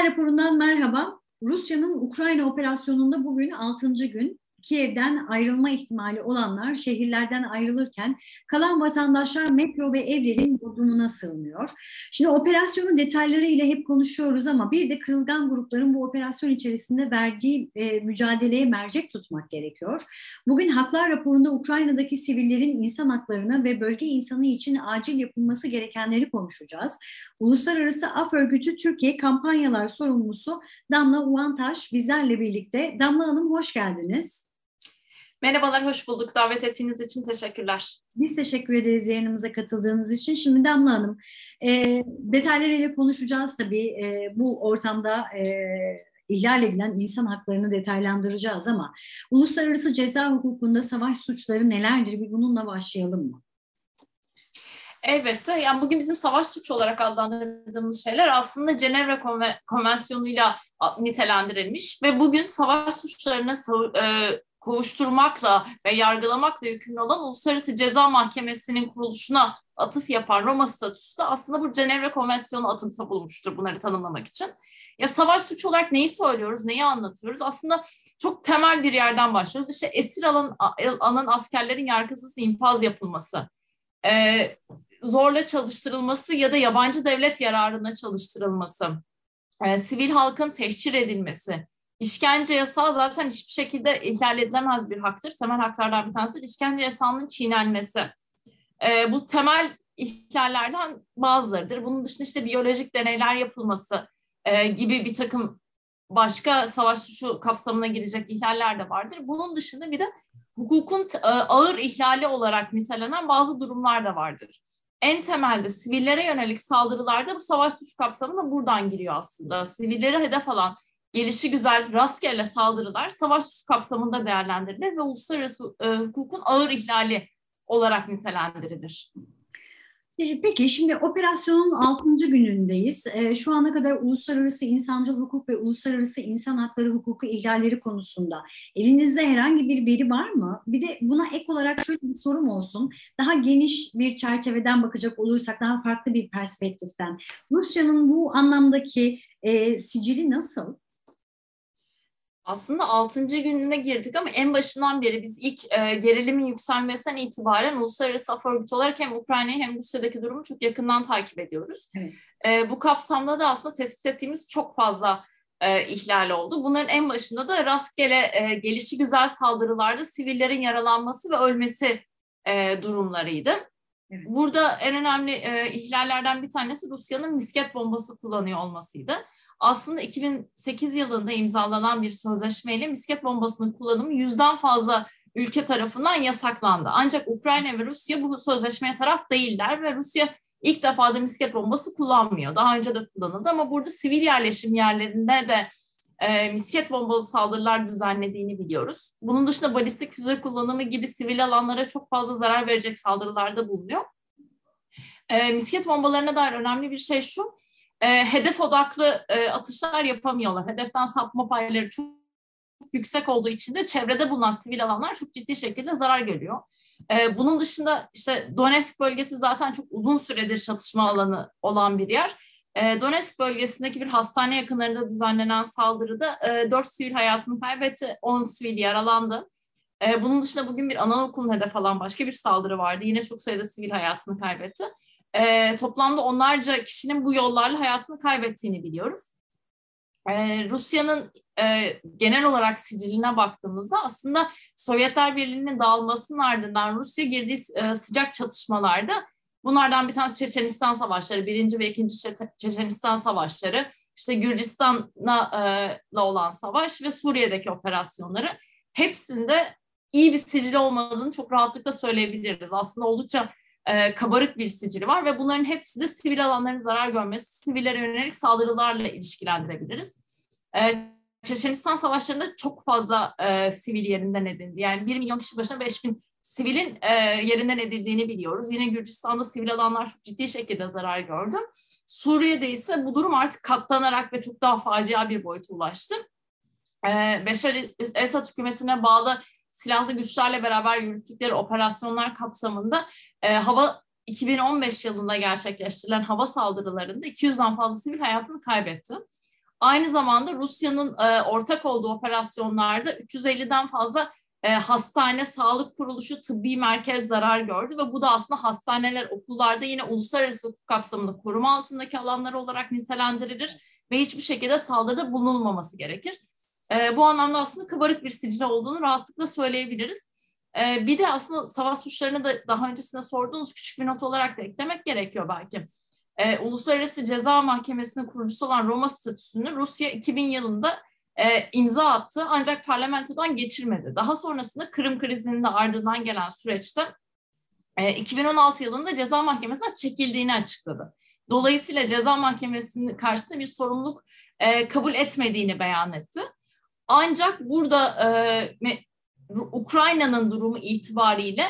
Haklar raporundan merhaba. Rusya'nın Ukrayna operasyonunda bugün 6. gün. Kiev'den ayrılma ihtimali olanlar şehirlerden ayrılırken kalan vatandaşlar metro ve evlerin bodrumuna sığınıyor. Şimdi operasyonun detayları ile hep konuşuyoruz ama bir de kırılgan grupların bu operasyon içerisinde verdiği e, mücadeleye mercek tutmak gerekiyor. Bugün haklar raporunda Ukrayna'daki sivillerin insan haklarına ve bölge insanı için acil yapılması gerekenleri konuşacağız. Uluslararası Af Örgütü Türkiye kampanyalar sorumlusu Damla Uvantaş bizlerle birlikte. Damla Hanım hoş geldiniz. Merhabalar, hoş bulduk. Davet ettiğiniz için teşekkürler. Biz teşekkür ederiz yayınımıza katıldığınız için. Şimdi Damla Hanım, e, detaylarıyla konuşacağız tabii. E, bu ortamda e, ihlal edilen insan haklarını detaylandıracağız ama uluslararası ceza hukukunda savaş suçları nelerdir? Bir bununla başlayalım mı? Elbette. Yani bugün bizim savaş suçu olarak adlandırdığımız şeyler aslında Cenevre Konvensiyonu'yla nitelendirilmiş ve bugün savaş suçlarına e, kovuşturmakla ve yargılamakla yükümlü olan Uluslararası Ceza Mahkemesi'nin kuruluşuna atıf yapan Roma statüsü de aslında bu Cenevre Konvansiyonu atımsa bulmuştur bunları tanımlamak için. Ya savaş suçu olarak neyi söylüyoruz, neyi anlatıyoruz? Aslında çok temel bir yerden başlıyoruz. İşte esir alan, alan askerlerin yargısız infaz yapılması, e, zorla çalıştırılması ya da yabancı devlet yararına çalıştırılması, e, sivil halkın tehcir edilmesi, İşkence yasağı zaten hiçbir şekilde ihlal edilemez bir haktır. Temel haklardan bir tanesi işkence yasağının çiğnenmesi. E, bu temel ihlallerden bazılarıdır. Bunun dışında işte biyolojik deneyler yapılması e, gibi bir takım başka savaş suçu kapsamına girecek ihlaller de vardır. Bunun dışında bir de hukukun e, ağır ihlali olarak nitelenen bazı durumlar da vardır. En temelde sivillere yönelik saldırılarda bu savaş suçu kapsamına buradan giriyor aslında. Sivilleri hedef alan gelişi güzel rastgele saldırılar savaş suç kapsamında değerlendirilir ve uluslararası e, hukukun ağır ihlali olarak nitelendirilir. Peki şimdi operasyonun 6. günündeyiz. E, şu ana kadar uluslararası insancıl hukuk ve uluslararası insan hakları hukuku ihlalleri konusunda elinizde herhangi bir veri var mı? Bir de buna ek olarak şöyle bir sorum olsun. Daha geniş bir çerçeveden bakacak olursak, daha farklı bir perspektiften. Rusya'nın bu anlamdaki e, sicili nasıl? Aslında 6. gününe girdik ama en başından beri biz ilk e, gerilimin yükselmesinden itibaren uluslararası af örgütü olarak hem Ukrayna'yı hem Rusya'daki durumu çok yakından takip ediyoruz. Evet. E, bu kapsamda da aslında tespit ettiğimiz çok fazla e, ihlal oldu. Bunların en başında da rastgele e, gelişi güzel saldırılarda sivillerin yaralanması ve ölmesi e, durumlarıydı. Evet. Burada en önemli e, ihlallerden bir tanesi Rusya'nın misket bombası kullanıyor olmasıydı aslında 2008 yılında imzalanan bir sözleşmeyle misket bombasının kullanımı yüzden fazla ülke tarafından yasaklandı. Ancak Ukrayna ve Rusya bu sözleşmeye taraf değiller ve Rusya ilk defa da misket bombası kullanmıyor. Daha önce de kullanıldı ama burada sivil yerleşim yerlerinde de e, misket bombalı saldırılar düzenlediğini biliyoruz. Bunun dışında balistik füze kullanımı gibi sivil alanlara çok fazla zarar verecek saldırılarda bulunuyor. E, misket bombalarına dair önemli bir şey şu, e, hedef odaklı e, atışlar yapamıyorlar. Hedeften sapma payları çok yüksek olduğu için de çevrede bulunan sivil alanlar çok ciddi şekilde zarar görüyor. E, bunun dışında işte Donetsk bölgesi zaten çok uzun süredir çatışma alanı olan bir yer. E, Donetsk bölgesindeki bir hastane yakınlarında düzenlenen saldırıda e, 4 sivil hayatını kaybetti, 10 sivil yaralandı. E, bunun dışında bugün bir anaokulun hedef alan başka bir saldırı vardı. Yine çok sayıda sivil hayatını kaybetti e, toplamda onlarca kişinin bu yollarla hayatını kaybettiğini biliyoruz. E, Rusya'nın e, genel olarak siciline baktığımızda aslında Sovyetler Birliği'nin dağılmasının ardından Rusya girdiği e, sıcak çatışmalarda bunlardan bir tanesi Çeçenistan Savaşları, birinci ve ikinci Çe Çeçenistan Savaşları, işte Gürcistan'la e, olan savaş ve Suriye'deki operasyonları hepsinde iyi bir sicili olmadığını çok rahatlıkla söyleyebiliriz. Aslında oldukça e, kabarık bir sicili var ve bunların hepsi de sivil alanların zarar görmesi, sivillere yönelik saldırılarla ilişkilendirebiliriz. E, Çeçenistan savaşlarında çok fazla e, sivil yerinden edildi. Yani 1 milyon kişi başına 5 bin sivilin e, yerinden edildiğini biliyoruz. Yine Gürcistan'da sivil alanlar çok ciddi şekilde zarar gördü. Suriye'de ise bu durum artık katlanarak ve çok daha facia bir boyuta ulaştı. E, Beşar Esad hükümetine bağlı silahlı güçlerle beraber yürüttükleri operasyonlar kapsamında e, hava 2015 yılında gerçekleştirilen hava saldırılarında 200'den fazla sivil hayatını kaybetti. Aynı zamanda Rusya'nın e, ortak olduğu operasyonlarda 350'den fazla e, hastane, sağlık kuruluşu, tıbbi merkez zarar gördü ve bu da aslında hastaneler, okullarda yine uluslararası hukuk kapsamında koruma altındaki alanlar olarak nitelendirilir ve hiçbir şekilde saldırıda bulunulmaması gerekir. E, bu anlamda aslında kabarık bir sicili olduğunu rahatlıkla söyleyebiliriz. E, bir de aslında savaş suçlarını da daha öncesinde sorduğunuz küçük bir not olarak da eklemek gerekiyor belki. E, Uluslararası Ceza Mahkemesi'nin kurucusu olan Roma statüsünü Rusya 2000 yılında e, imza attı ancak parlamentodan geçirmedi. Daha sonrasında Kırım krizinin de ardından gelen süreçte e, 2016 yılında ceza mahkemesine çekildiğini açıkladı. Dolayısıyla ceza mahkemesinin karşısında bir sorumluluk e, kabul etmediğini beyan etti. Ancak burada e, Ukrayna'nın durumu itibariyle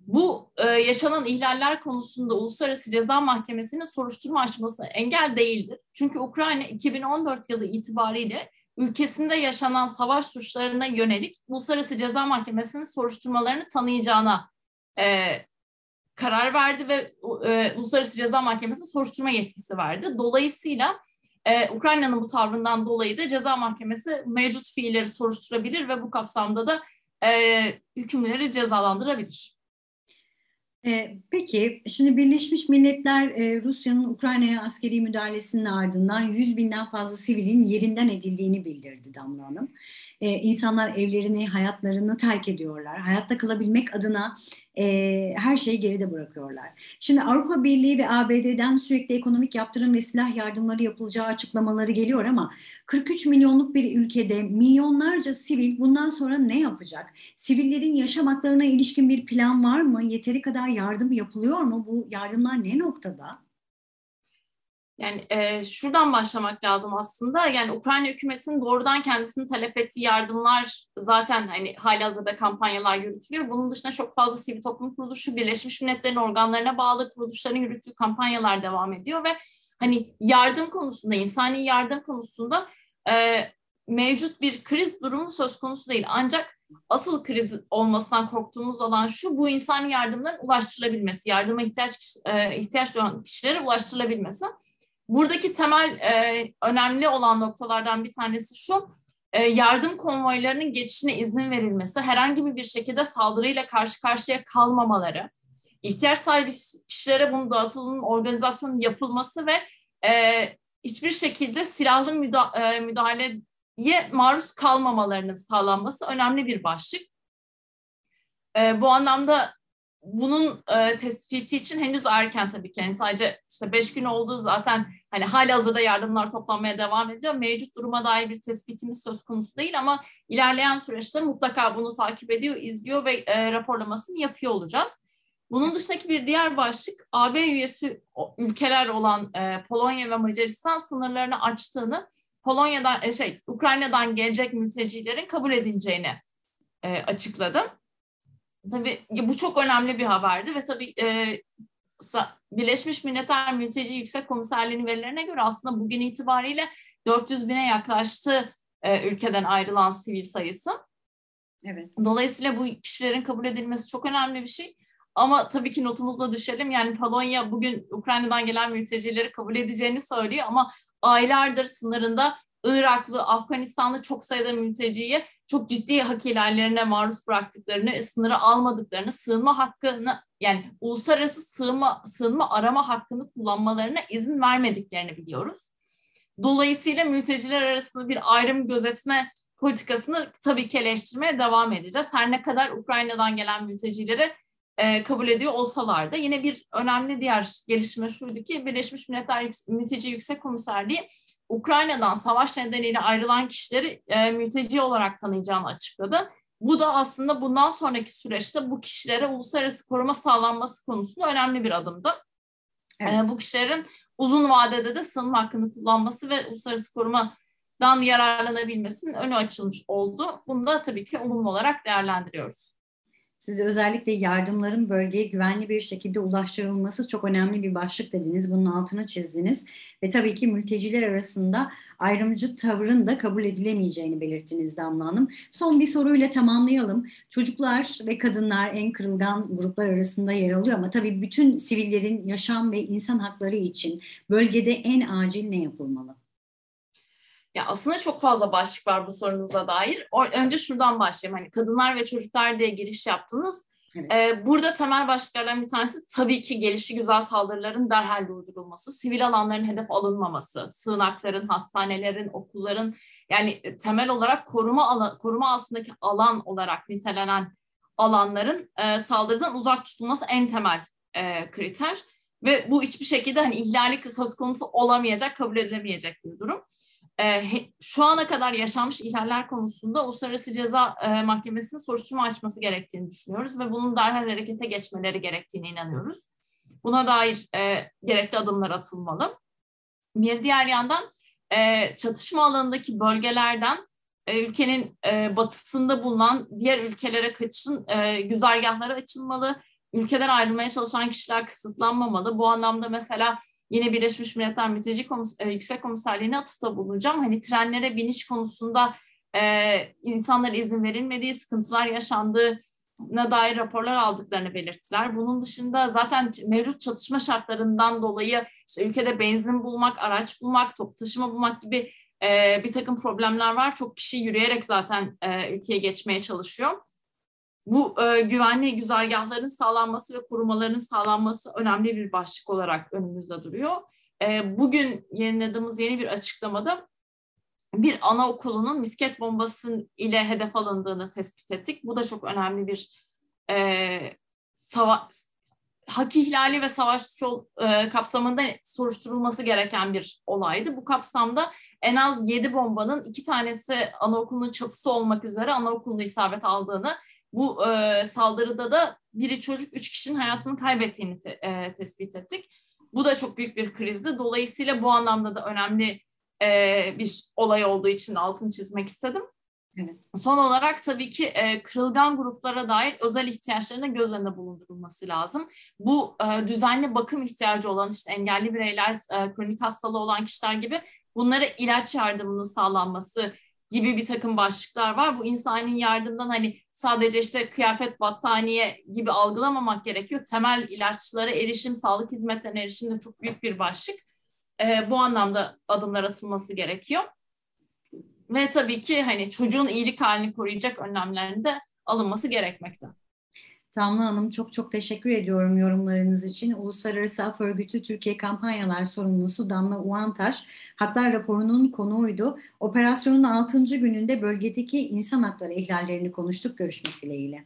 bu e, yaşanan ihlaller konusunda Uluslararası Ceza Mahkemesi'nin soruşturma açması engel değildir. Çünkü Ukrayna 2014 yılı itibariyle ülkesinde yaşanan savaş suçlarına yönelik Uluslararası Ceza Mahkemesi'nin soruşturmalarını tanıyacağına e, karar verdi ve e, Uluslararası Ceza Mahkemesi'ne soruşturma yetkisi verdi. Dolayısıyla e, Ukrayna'nın bu tavrından dolayı da Ceza Mahkemesi mevcut fiilleri soruşturabilir ve bu kapsamda da e, hükümleri cezalandırabilir. Ee, peki, şimdi Birleşmiş Milletler e, Rusya'nın Ukrayna'ya askeri müdahalesinin ardından 100 binden fazla sivilin yerinden edildiğini bildirdi Damla Hanım. Ee, insanlar evlerini, hayatlarını terk ediyorlar. Hayatta kalabilmek adına e, her şeyi geride bırakıyorlar. Şimdi Avrupa Birliği ve ABD'den sürekli ekonomik yaptırım ve silah yardımları yapılacağı açıklamaları geliyor ama 43 milyonluk bir ülkede milyonlarca sivil bundan sonra ne yapacak? Sivillerin yaşam haklarına ilişkin bir plan var mı? Yeteri kadar yardım yapılıyor mu? Bu yardımlar ne noktada? Yani e, şuradan başlamak lazım aslında. Yani Ukrayna hükümetinin doğrudan kendisini talep ettiği yardımlar zaten hani halihazırda kampanyalar yürütülüyor. Bunun dışında çok fazla sivil toplum kuruluşu, Birleşmiş Milletler'in organlarına bağlı kuruluşların yürüttüğü kampanyalar devam ediyor ve hani yardım konusunda, insani yardım konusunda e, mevcut bir kriz durumu söz konusu değil. Ancak asıl kriz olmasından korktuğumuz alan şu, bu insani yardımların ulaştırılabilmesi, yardıma ihtiyaç e, ihtiyaç duyan kişilere ulaştırılabilmesi. Buradaki temel e, önemli olan noktalardan bir tanesi şu, e, yardım konvoylarının geçişine izin verilmesi, herhangi bir şekilde saldırıyla karşı karşıya kalmamaları, ihtiyaç sahibi kişilere bunun dağıtılımının organizasyonun yapılması ve e, hiçbir şekilde silahlı müda e, müdahaleye maruz kalmamalarının sağlanması önemli bir başlık. E, bu anlamda bunun e, tespiti için henüz erken tabii ki. Yani sadece işte beş gün oldu zaten hani hali hazırda yardımlar toplanmaya devam ediyor. Mevcut duruma dair bir tespitimiz söz konusu değil ama ilerleyen süreçte mutlaka bunu takip ediyor, izliyor ve e, raporlamasını yapıyor olacağız. Bunun dışındaki bir diğer başlık AB üyesi ülkeler olan e, Polonya ve Macaristan sınırlarını açtığını, Polonya'dan e, şey Ukrayna'dan gelecek mültecilerin kabul edileceğini e, açıkladı. Tabii bu çok önemli bir haberdi ve tabii e, Birleşmiş Milletler Mülteci Yüksek Komiserliği'nin verilerine göre aslında bugün itibariyle 400 bine yaklaştı e, ülkeden ayrılan sivil sayısı. Evet. Dolayısıyla bu kişilerin kabul edilmesi çok önemli bir şey. Ama tabii ki notumuzla düşelim. Yani Polonya bugün Ukrayna'dan gelen mültecileri kabul edeceğini söylüyor ama aylardır sınırında Iraklı, Afganistanlı çok sayıda mülteciyi çok ciddi hak ihlallerine maruz bıraktıklarını, sınırı almadıklarını, sığınma hakkını yani uluslararası sığınma, sığınma arama hakkını kullanmalarına izin vermediklerini biliyoruz. Dolayısıyla mülteciler arasında bir ayrım gözetme politikasını tabii ki eleştirmeye devam edeceğiz. Her ne kadar Ukrayna'dan gelen mültecileri e, kabul ediyor olsalar da yine bir önemli diğer gelişme şuydu ki Birleşmiş Milletler Mülteci Yüksek Komiserliği Ukrayna'dan savaş nedeniyle ayrılan kişileri e, mülteci olarak tanıyacağını açıkladı. Bu da aslında bundan sonraki süreçte bu kişilere uluslararası koruma sağlanması konusunda önemli bir adımdı. Evet. E, bu kişilerin uzun vadede de sığınma hakkını kullanması ve uluslararası korumadan yararlanabilmesinin önü açılmış oldu. Bunu da tabii ki olumlu olarak değerlendiriyoruz. Siz özellikle yardımların bölgeye güvenli bir şekilde ulaştırılması çok önemli bir başlık dediniz. Bunun altını çizdiniz. Ve tabii ki mülteciler arasında ayrımcı tavrın da kabul edilemeyeceğini belirttiniz Damla Hanım. Son bir soruyla tamamlayalım. Çocuklar ve kadınlar en kırılgan gruplar arasında yer alıyor ama tabii bütün sivillerin yaşam ve insan hakları için bölgede en acil ne yapılmalı? Ya aslında çok fazla başlık var bu sorunuza dair. O, önce şuradan başlayayım. Hani kadınlar ve çocuklar diye giriş yaptınız. Evet. Ee, burada temel başlıklardan bir tanesi tabii ki gelişi güzel saldırıların derhal durdurulması, sivil alanların hedef alınmaması, sığınakların, hastanelerin, okulların yani e, temel olarak koruma alan, koruma altındaki alan olarak nitelenen alanların e, saldırıdan uzak tutulması en temel e, kriter ve bu hiçbir şekilde hani ihlali söz konusu olamayacak, kabul edilemeyecek bir durum e, şu ana kadar yaşanmış ihlaller konusunda Uluslararası Ceza e, Mahkemesi'nin soruşturma açması gerektiğini düşünüyoruz ve bunun derhal harekete geçmeleri gerektiğine inanıyoruz. Buna dair e, gerekli adımlar atılmalı. Bir diğer yandan e, çatışma alanındaki bölgelerden e, ülkenin e, batısında bulunan diğer ülkelere kaçışın e, güzergahları açılmalı. Ülkeden ayrılmaya çalışan kişiler kısıtlanmamalı. Bu anlamda mesela yine Birleşmiş Milletler Mülteci Komis e, Yüksek Komiserliğine atıfta bulunacağım. Hani trenlere biniş konusunda e, insanlara izin verilmediği, sıkıntılar yaşandığına dair raporlar aldıklarını belirttiler. Bunun dışında zaten mevcut çatışma şartlarından dolayı işte ülkede benzin bulmak, araç bulmak, top taşıma bulmak gibi e, bir takım problemler var. Çok kişi yürüyerek zaten e, ülkeye geçmeye çalışıyor bu e, güvenli güzergahların sağlanması ve korumaların sağlanması önemli bir başlık olarak önümüzde duruyor. E, bugün yayınladığımız yeni bir açıklamada bir anaokulunun misket bombası ile hedef alındığını tespit ettik. Bu da çok önemli bir e, sava hak ihlali ve savaş suçu e, kapsamında soruşturulması gereken bir olaydı. Bu kapsamda en az 7 bombanın iki tanesi anaokulunun çatısı olmak üzere anaokulunu isabet aldığını bu e, saldırıda da biri çocuk, üç kişinin hayatını kaybettiğini te, e, tespit ettik. Bu da çok büyük bir krizdi. Dolayısıyla bu anlamda da önemli e, bir olay olduğu için altını çizmek istedim. Evet. Son olarak tabii ki e, kırılgan gruplara dair özel ihtiyaçlarına göz önünde bulundurulması lazım. Bu e, düzenli bakım ihtiyacı olan işte engelli bireyler, e, kronik hastalığı olan kişiler gibi bunlara ilaç yardımının sağlanması gibi bir takım başlıklar var. Bu insani yardımdan hani sadece işte kıyafet, battaniye gibi algılamamak gerekiyor. Temel ilaçlara erişim, sağlık hizmetlerine erişim de çok büyük bir başlık. Ee, bu anlamda adımlar atılması gerekiyor. Ve tabii ki hani çocuğun iyilik halini koruyacak önlemlerin de alınması gerekmekte. Damla Hanım çok çok teşekkür ediyorum yorumlarınız için. Uluslararası Af Örgütü Türkiye Kampanyalar Sorumlusu Damla Uantaş, Haklar raporunun konuğuydu. Operasyonun 6. gününde bölgedeki insan hakları ihlallerini konuştuk. Görüşmek dileğiyle.